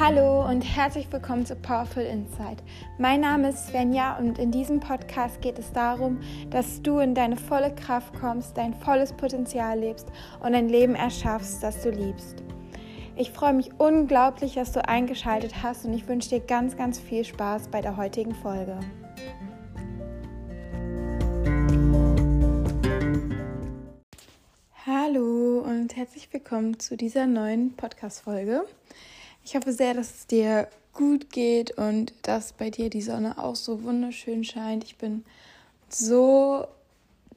Hallo und herzlich willkommen zu Powerful Insight. Mein Name ist Svenja und in diesem Podcast geht es darum, dass du in deine volle Kraft kommst, dein volles Potenzial lebst und ein Leben erschaffst, das du liebst. Ich freue mich unglaublich, dass du eingeschaltet hast und ich wünsche dir ganz, ganz viel Spaß bei der heutigen Folge. Hallo und herzlich willkommen zu dieser neuen Podcast-Folge. Ich hoffe sehr, dass es dir gut geht und dass bei dir die Sonne auch so wunderschön scheint. Ich bin so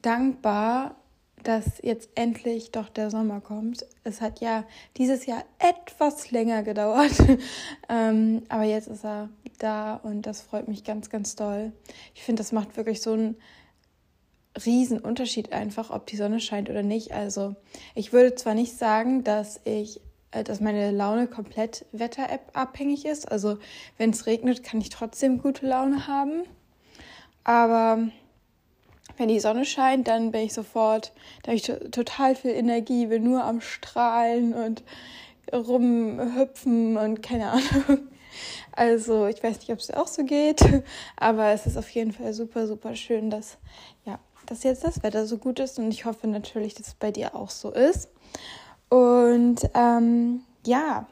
dankbar, dass jetzt endlich doch der Sommer kommt. Es hat ja dieses Jahr etwas länger gedauert, ähm, aber jetzt ist er da und das freut mich ganz, ganz doll. Ich finde, das macht wirklich so einen riesen Unterschied einfach, ob die Sonne scheint oder nicht. Also ich würde zwar nicht sagen, dass ich dass meine Laune komplett Wetter-App abhängig ist. Also wenn es regnet, kann ich trotzdem gute Laune haben. Aber wenn die Sonne scheint, dann bin ich sofort, da habe ich total viel Energie, bin nur am Strahlen und rumhüpfen und keine Ahnung. Also ich weiß nicht, ob es auch so geht, aber es ist auf jeden Fall super, super schön, dass, ja, dass jetzt das Wetter so gut ist und ich hoffe natürlich, dass es bei dir auch so ist. Und ähm, ja,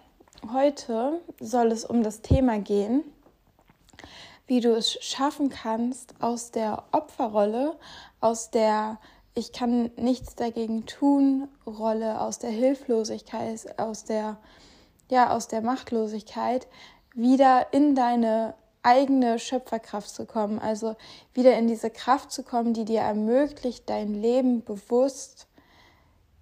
heute soll es um das Thema gehen, wie du es schaffen kannst, aus der Opferrolle, aus der ich kann nichts dagegen tun Rolle, aus der Hilflosigkeit, aus der ja, aus der Machtlosigkeit wieder in deine eigene Schöpferkraft zu kommen, also wieder in diese Kraft zu kommen, die dir ermöglicht, dein Leben bewusst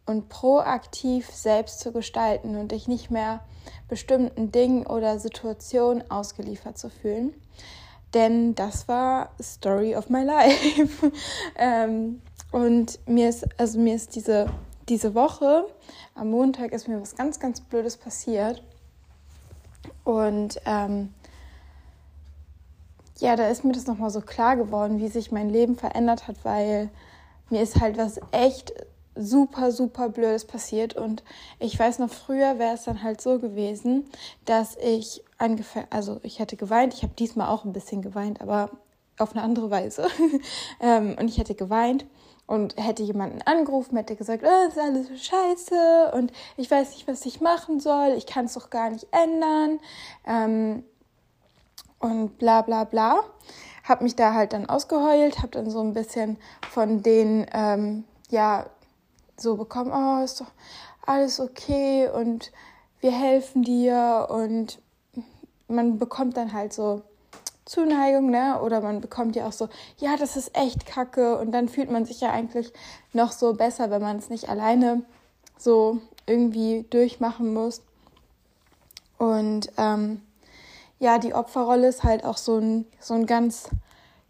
und proaktiv selbst zu gestalten und dich nicht mehr bestimmten Dingen oder Situationen ausgeliefert zu fühlen. Denn das war Story of my life. ähm, und mir ist, also mir ist diese, diese Woche, am Montag ist mir was ganz, ganz Blödes passiert. Und ähm, ja, da ist mir das nochmal so klar geworden, wie sich mein Leben verändert hat, weil mir ist halt was echt super, super Blödes passiert. Und ich weiß noch, früher wäre es dann halt so gewesen, dass ich ungefähr, also ich hätte geweint, ich habe diesmal auch ein bisschen geweint, aber auf eine andere Weise. ähm, und ich hätte geweint und hätte jemanden angerufen, hätte gesagt, oh, ist alles scheiße und ich weiß nicht, was ich machen soll, ich kann es doch gar nicht ändern. Ähm, und bla bla bla. Hab mich da halt dann ausgeheult, hab dann so ein bisschen von den ähm, ja, so bekommen, oh, ist doch alles okay und wir helfen dir und man bekommt dann halt so Zuneigung, ne? Oder man bekommt ja auch so, ja, das ist echt kacke und dann fühlt man sich ja eigentlich noch so besser, wenn man es nicht alleine so irgendwie durchmachen muss. Und ähm, ja, die Opferrolle ist halt auch so ein, so ein ganz,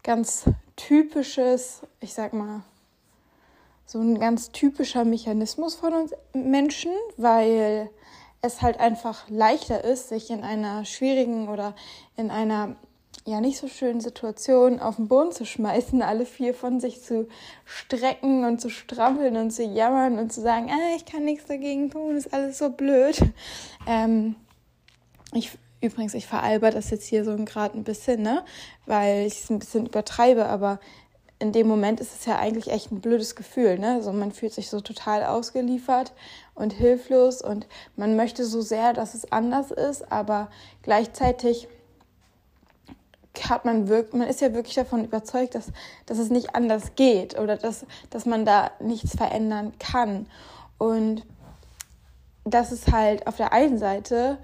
ganz typisches, ich sag mal, so ein ganz typischer Mechanismus von uns Menschen, weil es halt einfach leichter ist, sich in einer schwierigen oder in einer ja nicht so schönen Situation auf den Boden zu schmeißen, alle vier von sich zu strecken und zu strampeln und zu jammern und zu sagen, ah, ich kann nichts dagegen tun, ist alles so blöd. Ähm, ich übrigens, ich veralber das jetzt hier so gerade ein bisschen, ne, weil ich es ein bisschen übertreibe, aber in dem Moment ist es ja eigentlich echt ein blödes Gefühl. Ne? Also man fühlt sich so total ausgeliefert und hilflos und man möchte so sehr, dass es anders ist, aber gleichzeitig hat man wirkt, man ist ja wirklich davon überzeugt, dass, dass es nicht anders geht oder dass, dass man da nichts verändern kann. Und das ist halt auf der einen Seite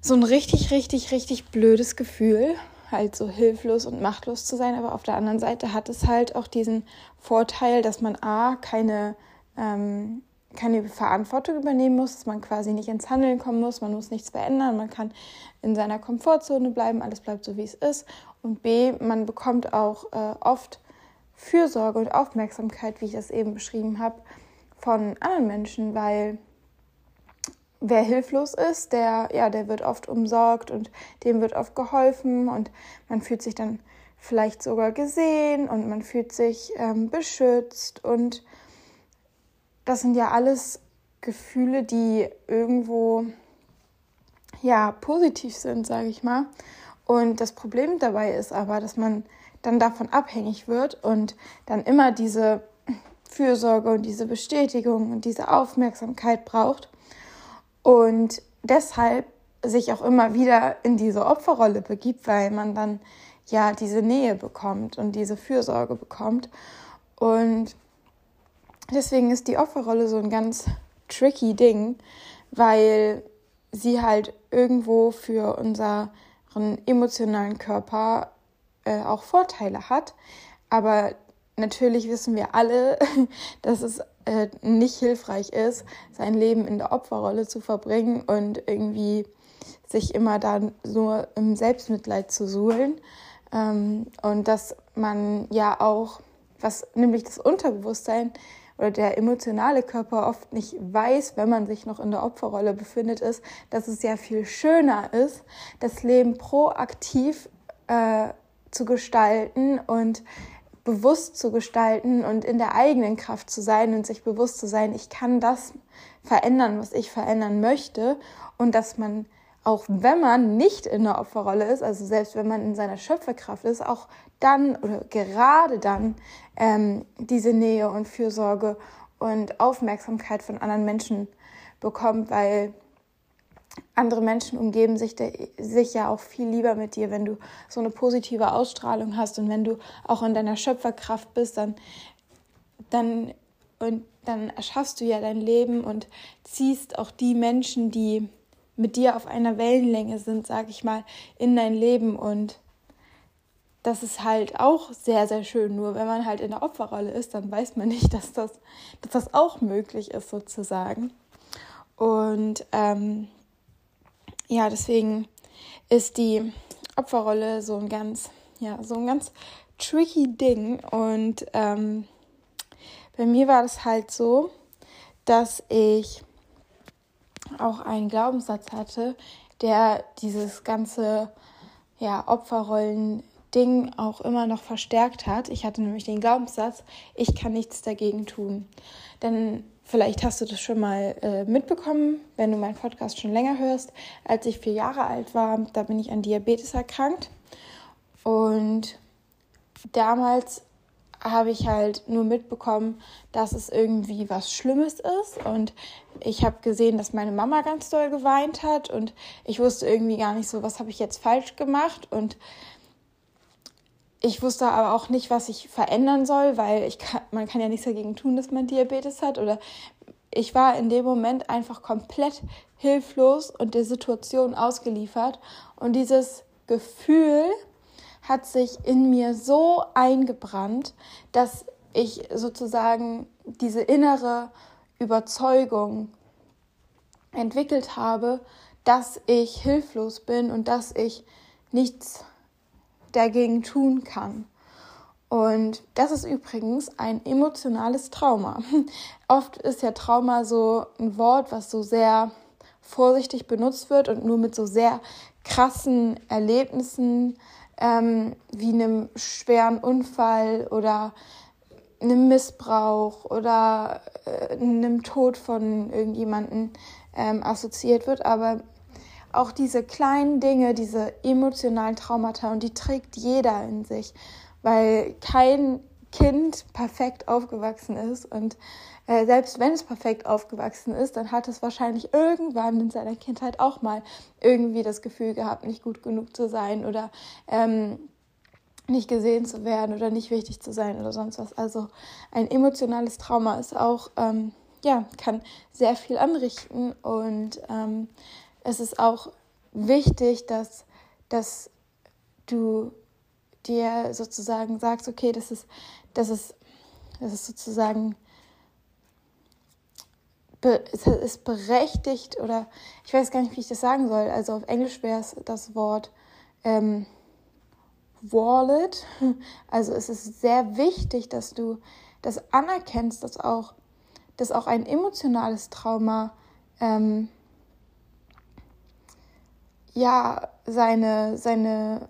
so ein richtig, richtig, richtig blödes Gefühl, halt so hilflos und machtlos zu sein. Aber auf der anderen Seite hat es halt auch diesen Vorteil, dass man A, keine, ähm, keine Verantwortung übernehmen muss, dass man quasi nicht ins Handeln kommen muss, man muss nichts verändern, man kann in seiner Komfortzone bleiben, alles bleibt so, wie es ist. Und B, man bekommt auch äh, oft Fürsorge und Aufmerksamkeit, wie ich das eben beschrieben habe, von anderen Menschen, weil wer hilflos ist, der, ja, der wird oft umsorgt und dem wird oft geholfen und man fühlt sich dann vielleicht sogar gesehen und man fühlt sich ähm, beschützt und das sind ja alles Gefühle, die irgendwo ja positiv sind, sage ich mal. Und das Problem dabei ist aber, dass man dann davon abhängig wird und dann immer diese Fürsorge und diese Bestätigung und diese Aufmerksamkeit braucht und deshalb sich auch immer wieder in diese Opferrolle begibt, weil man dann ja diese Nähe bekommt und diese Fürsorge bekommt. Und deswegen ist die Opferrolle so ein ganz tricky Ding, weil sie halt irgendwo für unseren emotionalen Körper äh, auch Vorteile hat. Aber natürlich wissen wir alle, dass es äh, nicht hilfreich ist, sein Leben in der Opferrolle zu verbringen und irgendwie sich immer dann so im Selbstmitleid zu suhlen. Ähm, und dass man ja auch, was nämlich das Unterbewusstsein oder der emotionale Körper oft nicht weiß, wenn man sich noch in der Opferrolle befindet, ist, dass es ja viel schöner ist, das Leben proaktiv äh, zu gestalten und bewusst zu gestalten und in der eigenen Kraft zu sein und sich bewusst zu sein, ich kann das verändern, was ich verändern möchte. Und dass man auch wenn man nicht in der Opferrolle ist, also selbst wenn man in seiner Schöpferkraft ist, auch dann oder gerade dann ähm, diese Nähe und Fürsorge und Aufmerksamkeit von anderen Menschen bekommt, weil andere Menschen umgeben sich, sich ja auch viel lieber mit dir, wenn du so eine positive Ausstrahlung hast und wenn du auch in deiner Schöpferkraft bist, dann, dann, und dann erschaffst du ja dein Leben und ziehst auch die Menschen, die mit dir auf einer Wellenlänge sind, sag ich mal, in dein Leben und das ist halt auch sehr, sehr schön. Nur wenn man halt in der Opferrolle ist, dann weiß man nicht, dass das, dass das auch möglich ist, sozusagen. Und ähm, ja, deswegen ist die Opferrolle so ein ganz, ja, so ein ganz tricky Ding. Und ähm, bei mir war das halt so, dass ich auch einen Glaubenssatz hatte, der dieses ganze ja, Opferrollen-Ding auch immer noch verstärkt hat. Ich hatte nämlich den Glaubenssatz, ich kann nichts dagegen tun. Denn vielleicht hast du das schon mal äh, mitbekommen, wenn du meinen Podcast schon länger hörst. Als ich vier Jahre alt war, da bin ich an Diabetes erkrankt. Und damals habe ich halt nur mitbekommen, dass es irgendwie was Schlimmes ist. Und ich habe gesehen, dass meine Mama ganz doll geweint hat. Und ich wusste irgendwie gar nicht so, was habe ich jetzt falsch gemacht. Und ich wusste aber auch nicht, was ich verändern soll, weil ich kann, man kann ja nichts dagegen tun, dass man Diabetes hat. Oder ich war in dem Moment einfach komplett hilflos und der Situation ausgeliefert. Und dieses Gefühl, hat sich in mir so eingebrannt, dass ich sozusagen diese innere Überzeugung entwickelt habe, dass ich hilflos bin und dass ich nichts dagegen tun kann. Und das ist übrigens ein emotionales Trauma. Oft ist ja Trauma so ein Wort, was so sehr vorsichtig benutzt wird und nur mit so sehr krassen Erlebnissen ähm, wie einem schweren Unfall oder einem Missbrauch oder äh, einem Tod von irgendjemandem ähm, assoziiert wird, aber auch diese kleinen Dinge, diese emotionalen Traumata und die trägt jeder in sich, weil kein Kind perfekt aufgewachsen ist und äh, selbst wenn es perfekt aufgewachsen ist, dann hat es wahrscheinlich irgendwann in seiner Kindheit auch mal irgendwie das Gefühl gehabt, nicht gut genug zu sein oder ähm, nicht gesehen zu werden oder nicht wichtig zu sein oder sonst was. Also ein emotionales Trauma ist auch, ähm, ja, kann sehr viel anrichten und ähm, es ist auch wichtig, dass, dass du dir sozusagen sagst, okay, das ist, das ist, das ist sozusagen es ist berechtigt oder ich weiß gar nicht, wie ich das sagen soll. Also auf Englisch wäre es das Wort ähm, Wallet. Also es ist sehr wichtig, dass du das anerkennst, dass auch, dass auch ein emotionales Trauma ähm, ja seine, seine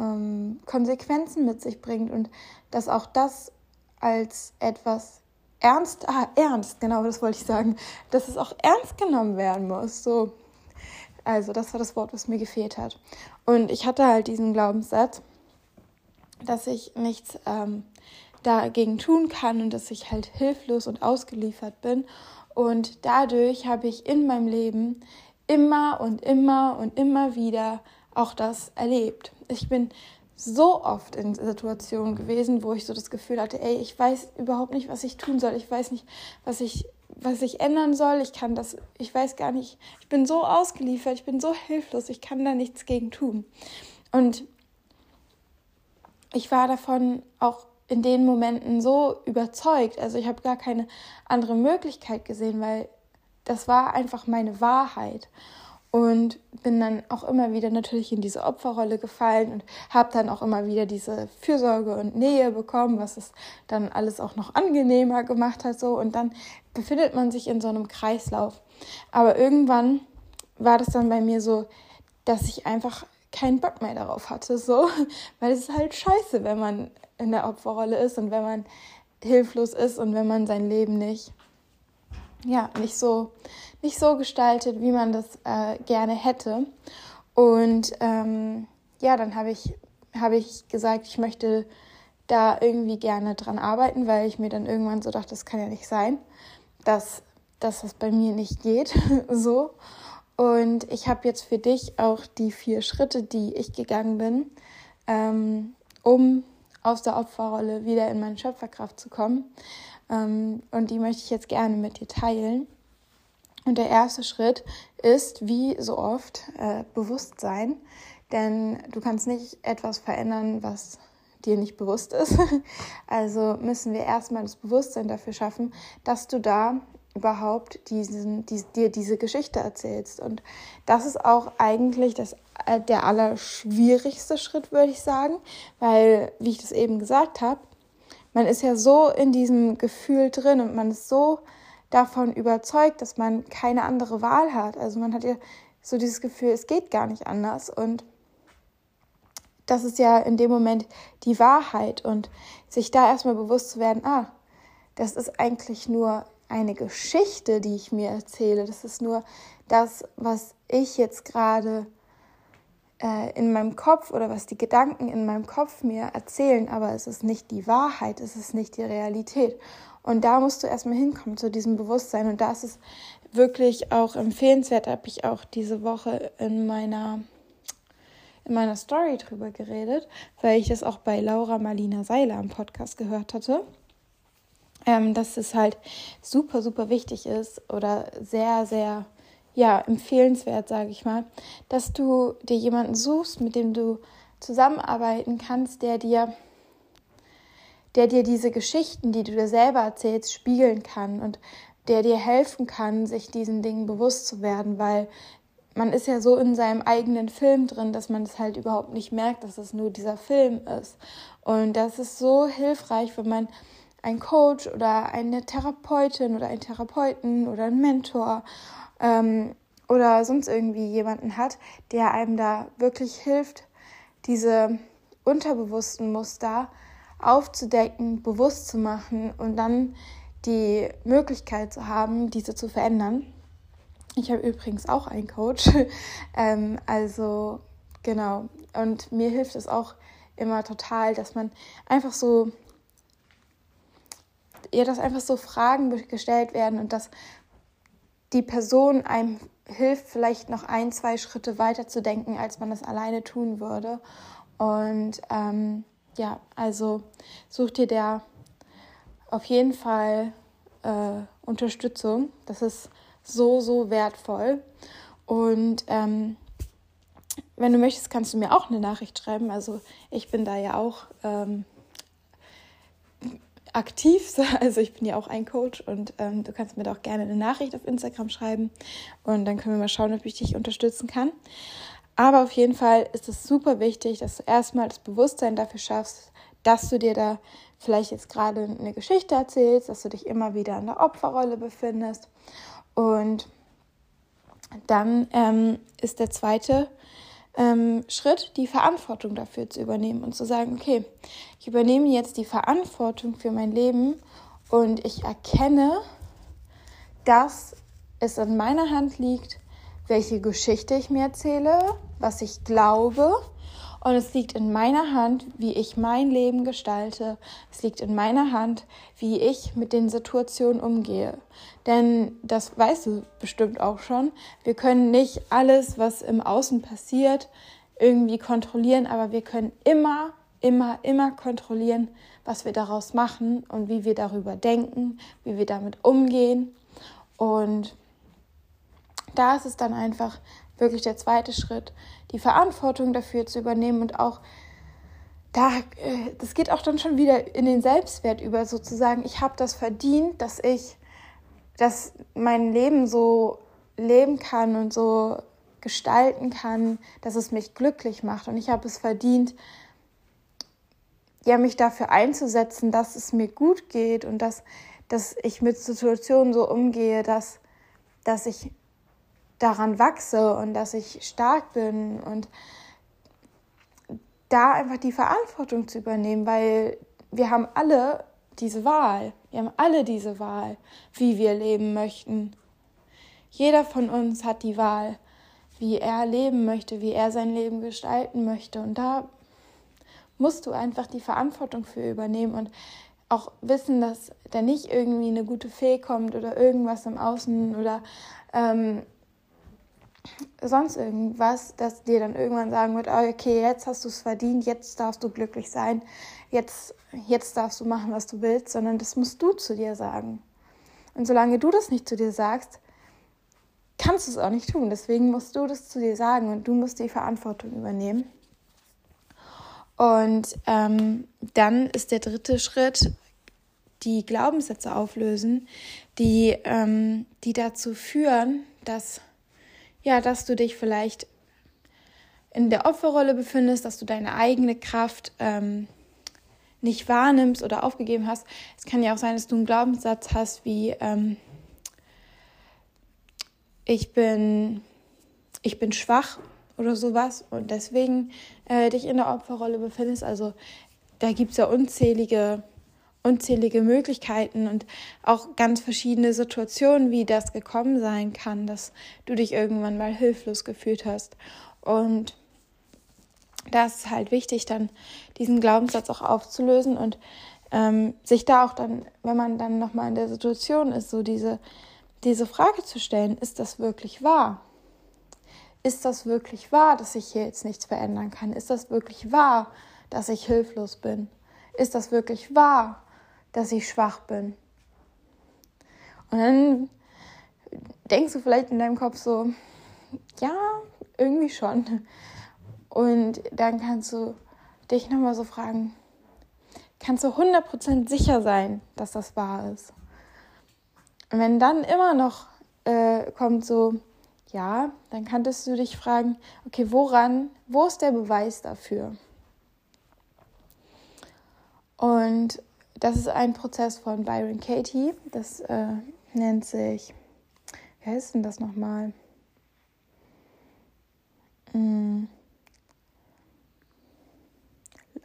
ähm, Konsequenzen mit sich bringt und dass auch das als etwas ernst, ah, ernst, genau, das wollte ich sagen, dass es auch ernst genommen werden muss. So, Also das war das Wort, was mir gefehlt hat. Und ich hatte halt diesen Glaubenssatz, dass ich nichts ähm, dagegen tun kann und dass ich halt hilflos und ausgeliefert bin. Und dadurch habe ich in meinem Leben immer und immer und immer wieder auch das erlebt. Ich bin so oft in Situationen gewesen, wo ich so das Gefühl hatte, ey, ich weiß überhaupt nicht, was ich tun soll. Ich weiß nicht, was ich, was ich ändern soll. Ich kann das, ich weiß gar nicht, ich bin so ausgeliefert, ich bin so hilflos, ich kann da nichts gegen tun. Und ich war davon auch in den Momenten so überzeugt. Also ich habe gar keine andere Möglichkeit gesehen, weil das war einfach meine Wahrheit. Und bin dann auch immer wieder natürlich in diese Opferrolle gefallen und habe dann auch immer wieder diese Fürsorge und Nähe bekommen, was es dann alles auch noch angenehmer gemacht hat so. Und dann befindet man sich in so einem Kreislauf. Aber irgendwann war das dann bei mir so, dass ich einfach keinen Bock mehr darauf hatte, so, weil es ist halt scheiße, wenn man in der Opferrolle ist und wenn man hilflos ist und wenn man sein Leben nicht ja, nicht so, nicht so gestaltet, wie man das äh, gerne hätte. Und ähm, ja, dann habe ich, hab ich gesagt, ich möchte da irgendwie gerne dran arbeiten, weil ich mir dann irgendwann so dachte, das kann ja nicht sein, dass, dass das bei mir nicht geht. so. Und ich habe jetzt für dich auch die vier Schritte, die ich gegangen bin, ähm, um aus der Opferrolle wieder in meine Schöpferkraft zu kommen. Ähm, und die möchte ich jetzt gerne mit dir teilen. Und der erste Schritt ist, wie so oft, äh, Bewusstsein. Denn du kannst nicht etwas verändern, was dir nicht bewusst ist. Also müssen wir erstmal das Bewusstsein dafür schaffen, dass du da überhaupt diesen, die, dir diese Geschichte erzählst. Und das ist auch eigentlich das, äh, der allerschwierigste Schritt, würde ich sagen, weil, wie ich das eben gesagt habe, man ist ja so in diesem Gefühl drin und man ist so davon überzeugt, dass man keine andere Wahl hat. Also man hat ja so dieses Gefühl, es geht gar nicht anders. Und das ist ja in dem Moment die Wahrheit. Und sich da erstmal bewusst zu werden, ah, das ist eigentlich nur eine Geschichte, die ich mir erzähle. Das ist nur das, was ich jetzt gerade äh, in meinem Kopf oder was die Gedanken in meinem Kopf mir erzählen, aber es ist nicht die Wahrheit, es ist nicht die Realität. Und da musst du erstmal hinkommen zu diesem Bewusstsein. Und das ist wirklich auch empfehlenswert, habe ich auch diese Woche in meiner in meiner Story drüber geredet, weil ich das auch bei Laura Marlina Seiler am Podcast gehört hatte. Ähm, dass es halt super, super wichtig ist oder sehr, sehr ja, empfehlenswert, sage ich mal, dass du dir jemanden suchst, mit dem du zusammenarbeiten kannst, der dir der dir diese Geschichten, die du dir selber erzählst, spiegeln kann und der dir helfen kann, sich diesen Dingen bewusst zu werden, weil man ist ja so in seinem eigenen Film drin, dass man es halt überhaupt nicht merkt, dass es nur dieser Film ist. Und das ist so hilfreich, wenn man einen Coach oder eine Therapeutin oder einen Therapeuten oder einen Mentor ähm, oder sonst irgendwie jemanden hat, der einem da wirklich hilft, diese unterbewussten Muster aufzudecken, bewusst zu machen und dann die Möglichkeit zu haben, diese zu verändern. Ich habe übrigens auch einen Coach. ähm, also genau. Und mir hilft es auch immer total, dass man einfach so, ja, dass einfach so Fragen gestellt werden und dass die Person einem hilft, vielleicht noch ein, zwei Schritte weiter zu denken, als man das alleine tun würde. Und ähm, ja, also such dir da auf jeden Fall äh, Unterstützung. Das ist so, so wertvoll. Und ähm, wenn du möchtest, kannst du mir auch eine Nachricht schreiben. Also ich bin da ja auch ähm, aktiv. Also ich bin ja auch ein Coach und ähm, du kannst mir da auch gerne eine Nachricht auf Instagram schreiben und dann können wir mal schauen, ob ich dich unterstützen kann. Aber auf jeden Fall ist es super wichtig, dass du erstmal das Bewusstsein dafür schaffst, dass du dir da vielleicht jetzt gerade eine Geschichte erzählst, dass du dich immer wieder in der Opferrolle befindest. Und dann ähm, ist der zweite ähm, Schritt, die Verantwortung dafür zu übernehmen und zu sagen, okay, ich übernehme jetzt die Verantwortung für mein Leben und ich erkenne, dass es in meiner Hand liegt, welche Geschichte ich mir erzähle, was ich glaube. Und es liegt in meiner Hand, wie ich mein Leben gestalte. Es liegt in meiner Hand, wie ich mit den Situationen umgehe. Denn das weißt du bestimmt auch schon. Wir können nicht alles, was im Außen passiert, irgendwie kontrollieren, aber wir können immer, immer, immer kontrollieren, was wir daraus machen und wie wir darüber denken, wie wir damit umgehen. Und da ist es dann einfach wirklich der zweite Schritt, die Verantwortung dafür zu übernehmen und auch da, äh, das geht auch dann schon wieder in den Selbstwert über, sozusagen, ich habe das verdient, dass ich, dass mein Leben so leben kann und so gestalten kann, dass es mich glücklich macht. Und ich habe es verdient, ja, mich dafür einzusetzen, dass es mir gut geht und dass, dass ich mit Situationen so umgehe, dass, dass ich daran wachse und dass ich stark bin und da einfach die Verantwortung zu übernehmen, weil wir haben alle diese Wahl. Wir haben alle diese Wahl, wie wir leben möchten. Jeder von uns hat die Wahl, wie er leben möchte, wie er sein Leben gestalten möchte. Und da musst du einfach die Verantwortung für übernehmen und auch wissen, dass da nicht irgendwie eine gute Fee kommt oder irgendwas im Außen oder ähm, sonst irgendwas, das dir dann irgendwann sagen wird, oh, okay, jetzt hast du es verdient, jetzt darfst du glücklich sein, jetzt, jetzt darfst du machen, was du willst, sondern das musst du zu dir sagen. Und solange du das nicht zu dir sagst, kannst du es auch nicht tun. Deswegen musst du das zu dir sagen und du musst die Verantwortung übernehmen. Und ähm, dann ist der dritte Schritt, die Glaubenssätze auflösen, die, ähm, die dazu führen, dass ja, dass du dich vielleicht in der Opferrolle befindest, dass du deine eigene Kraft ähm, nicht wahrnimmst oder aufgegeben hast. Es kann ja auch sein, dass du einen Glaubenssatz hast wie ähm, ich bin ich bin schwach oder sowas und deswegen äh, dich in der Opferrolle befindest. Also da gibt es ja unzählige unzählige Möglichkeiten und auch ganz verschiedene Situationen, wie das gekommen sein kann, dass du dich irgendwann mal hilflos gefühlt hast. Und das ist halt wichtig, dann diesen Glaubenssatz auch aufzulösen und ähm, sich da auch dann, wenn man dann nochmal in der Situation ist, so diese, diese Frage zu stellen, ist das wirklich wahr? Ist das wirklich wahr, dass ich hier jetzt nichts verändern kann? Ist das wirklich wahr, dass ich hilflos bin? Ist das wirklich wahr, dass ich schwach bin. Und dann denkst du vielleicht in deinem Kopf so, ja, irgendwie schon. Und dann kannst du dich nochmal so fragen, kannst du 100% sicher sein, dass das wahr ist? Und wenn dann immer noch äh, kommt so, ja, dann kannst du dich fragen, okay, woran, wo ist der Beweis dafür? Und das ist ein Prozess von Byron Katie. Das äh, nennt sich, wie heißt denn das nochmal? Hm.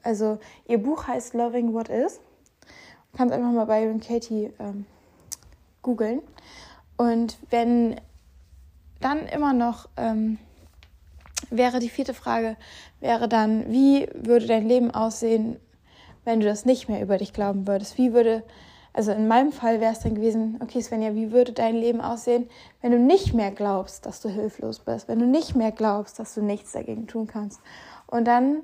Also ihr Buch heißt Loving What Is. Du kannst einfach mal Byron Katie ähm, googeln. Und wenn dann immer noch ähm, wäre die vierte Frage, wäre dann, wie würde dein Leben aussehen, wenn du das nicht mehr über dich glauben würdest? Wie würde, also in meinem Fall wäre es dann gewesen, okay Svenja, wie würde dein Leben aussehen, wenn du nicht mehr glaubst, dass du hilflos bist, wenn du nicht mehr glaubst, dass du nichts dagegen tun kannst? Und dann,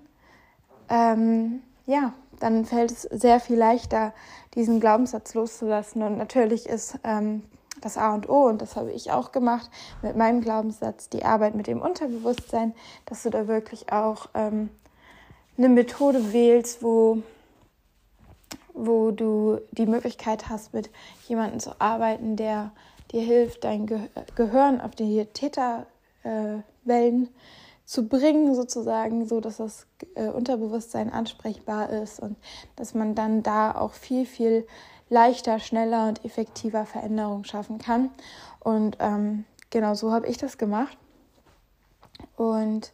ähm, ja, dann fällt es sehr viel leichter, diesen Glaubenssatz loszulassen. Und natürlich ist ähm, das A und O, und das habe ich auch gemacht mit meinem Glaubenssatz, die Arbeit mit dem Unterbewusstsein, dass du da wirklich auch ähm, eine Methode wählst, wo wo du die Möglichkeit hast, mit jemandem zu arbeiten, der dir hilft, dein Ge Gehirn auf die Täterwellen äh, zu bringen, sozusagen, so dass das äh, Unterbewusstsein ansprechbar ist und dass man dann da auch viel, viel leichter, schneller und effektiver Veränderungen schaffen kann. Und ähm, genau so habe ich das gemacht. Und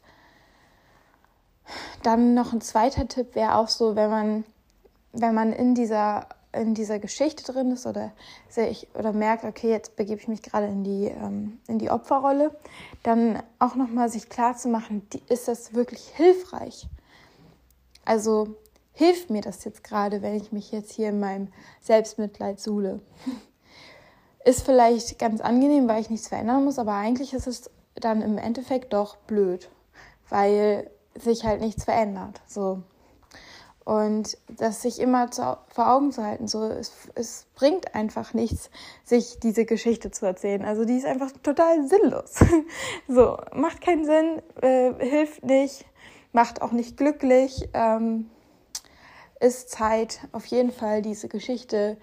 dann noch ein zweiter Tipp wäre auch so, wenn man wenn man in dieser in dieser Geschichte drin ist oder sehe ich oder merkt, okay, jetzt begebe ich mich gerade in die, ähm, in die Opferrolle, dann auch nochmal sich klar zu machen, ist das wirklich hilfreich? Also hilft mir das jetzt gerade, wenn ich mich jetzt hier in meinem Selbstmitleid suhle? Ist vielleicht ganz angenehm, weil ich nichts verändern muss, aber eigentlich ist es dann im Endeffekt doch blöd, weil sich halt nichts verändert. So. Und das sich immer zu, vor Augen zu halten, so es, es bringt einfach nichts, sich diese Geschichte zu erzählen. Also die ist einfach total sinnlos. so, macht keinen Sinn, äh, hilft nicht, macht auch nicht glücklich. Ähm, ist Zeit, auf jeden Fall diese Geschichte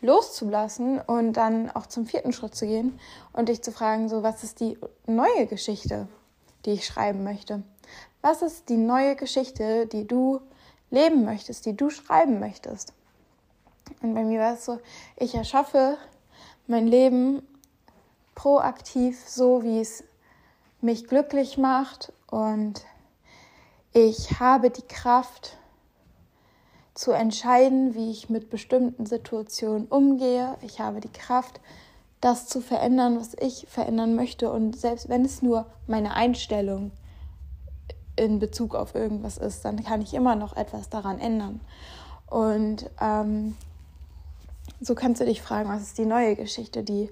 loszulassen und dann auch zum vierten Schritt zu gehen und dich zu fragen, so was ist die neue Geschichte, die ich schreiben möchte? Was ist die neue Geschichte, die du leben möchtest, die du schreiben möchtest? Und bei mir war es so, ich erschaffe mein Leben proaktiv so, wie es mich glücklich macht und ich habe die Kraft zu entscheiden, wie ich mit bestimmten Situationen umgehe. Ich habe die Kraft, das zu verändern, was ich verändern möchte. Und selbst wenn es nur meine Einstellung ist, in Bezug auf irgendwas ist, dann kann ich immer noch etwas daran ändern. Und ähm, so kannst du dich fragen, was ist die neue Geschichte, die,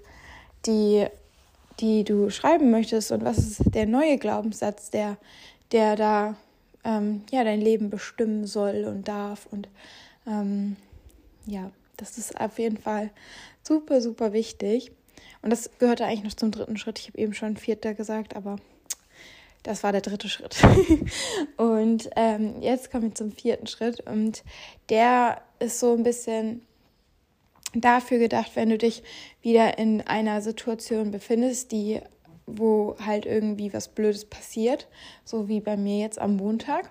die, die du schreiben möchtest und was ist der neue Glaubenssatz, der, der da ähm, ja, dein Leben bestimmen soll und darf. Und ähm, ja, das ist auf jeden Fall super, super wichtig. Und das gehörte eigentlich noch zum dritten Schritt. Ich habe eben schon vierter gesagt, aber das war der dritte Schritt. und ähm, jetzt kommen wir zum vierten Schritt. Und der ist so ein bisschen dafür gedacht, wenn du dich wieder in einer Situation befindest, die wo halt irgendwie was Blödes passiert, so wie bei mir jetzt am Montag.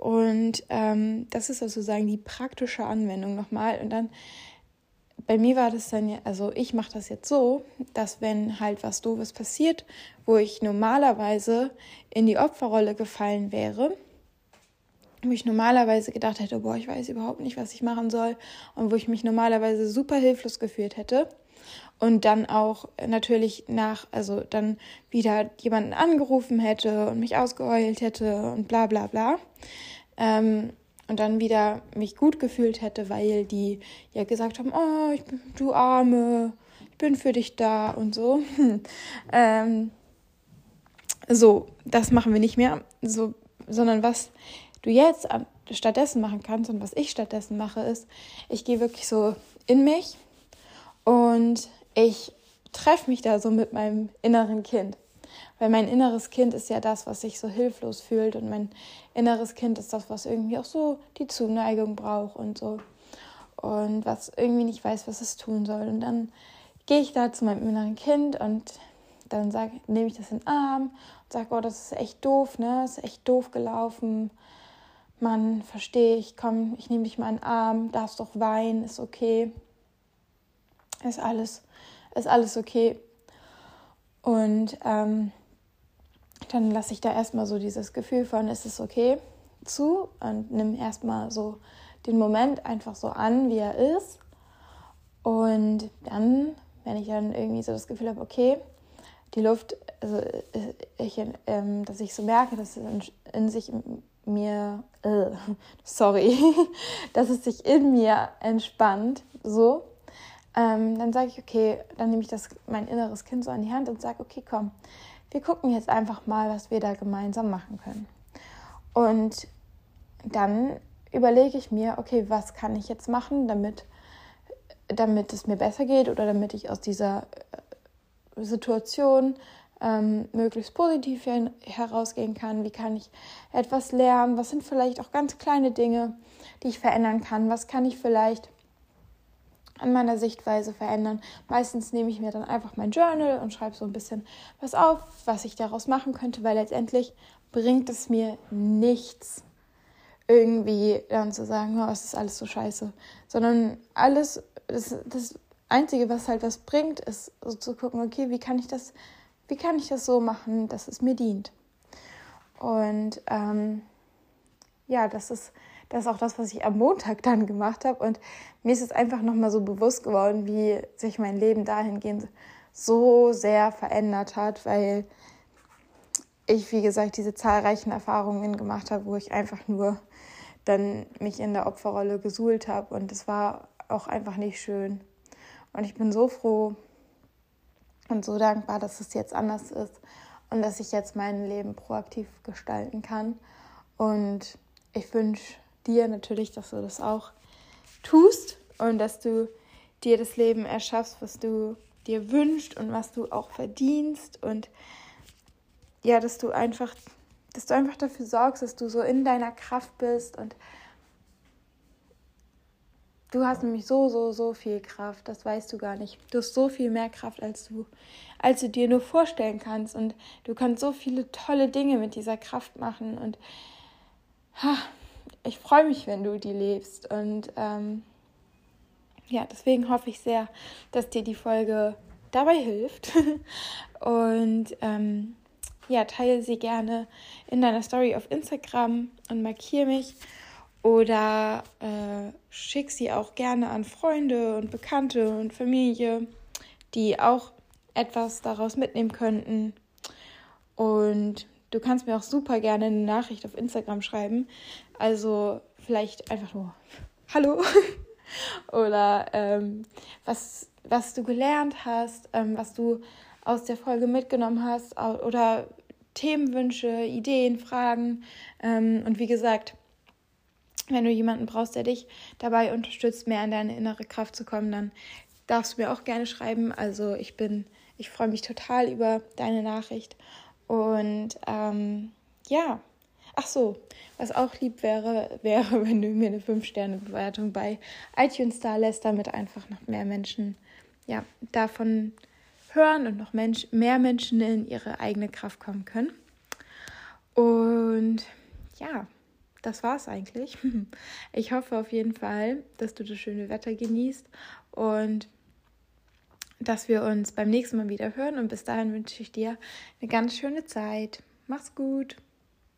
Und ähm, das ist sozusagen die praktische Anwendung nochmal. Und dann bei mir war das dann ja, also ich mache das jetzt so, dass wenn halt was Doofes passiert, wo ich normalerweise in die Opferrolle gefallen wäre, wo ich normalerweise gedacht hätte, boah, ich weiß überhaupt nicht, was ich machen soll und wo ich mich normalerweise super hilflos gefühlt hätte und dann auch natürlich nach, also dann wieder jemanden angerufen hätte und mich ausgeheult hätte und bla bla bla. Ähm, und dann wieder mich gut gefühlt hätte, weil die ja gesagt haben, oh, ich bin, du Arme, ich bin für dich da und so. ähm, so, das machen wir nicht mehr, so, sondern was du jetzt stattdessen machen kannst und was ich stattdessen mache, ist, ich gehe wirklich so in mich und ich treffe mich da so mit meinem inneren Kind. Weil mein inneres Kind ist ja das, was sich so hilflos fühlt und mein inneres Kind ist das, was irgendwie auch so die Zuneigung braucht und so. Und was irgendwie nicht weiß, was es tun soll. Und dann gehe ich da zu meinem inneren Kind und dann nehme ich das in den Arm und sage, oh, das ist echt doof, ne? Das ist echt doof gelaufen. Mann, verstehe ich, komm, ich nehme dich mal in den Arm, darfst doch weinen, ist okay. Ist alles, ist alles okay. Und ähm, dann lasse ich da erstmal so dieses Gefühl von, ist es okay zu und nimm erstmal so den Moment einfach so an, wie er ist. Und dann, wenn ich dann irgendwie so das Gefühl habe, okay, die Luft, also äh, ich, ähm, dass ich so merke, dass es in, in sich mir, äh, sorry, dass es sich in mir entspannt, so, ähm, dann sage ich, okay, dann nehme ich das, mein inneres Kind so an die Hand und sage, okay, komm, wir gucken jetzt einfach mal, was wir da gemeinsam machen können. Und dann überlege ich mir, okay, was kann ich jetzt machen, damit, damit es mir besser geht oder damit ich aus dieser äh, Situation ähm, möglichst positiv herausgehen kann. Wie kann ich etwas lernen? Was sind vielleicht auch ganz kleine Dinge, die ich verändern kann? Was kann ich vielleicht an meiner Sichtweise verändern. Meistens nehme ich mir dann einfach mein Journal und schreibe so ein bisschen was auf, was ich daraus machen könnte, weil letztendlich bringt es mir nichts, irgendwie dann zu sagen, oh, es ist alles so scheiße, sondern alles, das, das Einzige, was halt was bringt, ist so zu gucken, okay, wie kann ich das, wie kann ich das so machen, dass es mir dient. Und ähm, ja, das ist das ist auch das, was ich am Montag dann gemacht habe. Und mir ist es einfach nochmal so bewusst geworden, wie sich mein Leben dahingehend so sehr verändert hat, weil ich, wie gesagt, diese zahlreichen Erfahrungen gemacht habe, wo ich einfach nur dann mich in der Opferrolle gesuhlt habe. Und es war auch einfach nicht schön. Und ich bin so froh und so dankbar, dass es jetzt anders ist und dass ich jetzt mein Leben proaktiv gestalten kann. Und ich wünsche dir natürlich, dass du das auch tust und dass du dir das Leben erschaffst, was du dir wünschst und was du auch verdienst und ja, dass du einfach, dass du einfach dafür sorgst, dass du so in deiner Kraft bist und du hast nämlich so, so, so viel Kraft, das weißt du gar nicht. Du hast so viel mehr Kraft, als du, als du dir nur vorstellen kannst und du kannst so viele tolle Dinge mit dieser Kraft machen und ha, ich freue mich, wenn du die lebst. Und ähm, ja, deswegen hoffe ich sehr, dass dir die Folge dabei hilft. und ähm, ja, teile sie gerne in deiner Story auf Instagram und markiere mich. Oder äh, schick sie auch gerne an Freunde und Bekannte und Familie, die auch etwas daraus mitnehmen könnten. Und Du kannst mir auch super gerne eine Nachricht auf Instagram schreiben. Also vielleicht einfach nur Hallo oder ähm, was, was du gelernt hast, ähm, was du aus der Folge mitgenommen hast oder Themenwünsche, Ideen, Fragen. Ähm, und wie gesagt, wenn du jemanden brauchst, der dich dabei unterstützt, mehr in deine innere Kraft zu kommen, dann darfst du mir auch gerne schreiben. Also ich bin, ich freue mich total über deine Nachricht und ähm, ja, ach so, was auch lieb wäre, wäre, wenn du mir eine 5-Sterne-Bewertung bei iTunes da lässt, damit einfach noch mehr Menschen ja, davon hören und noch Mensch, mehr Menschen in ihre eigene Kraft kommen können. Und ja, das war's eigentlich. Ich hoffe auf jeden Fall, dass du das schöne Wetter genießt und dass wir uns beim nächsten Mal wieder hören. Und bis dahin wünsche ich dir eine ganz schöne Zeit. Mach's gut.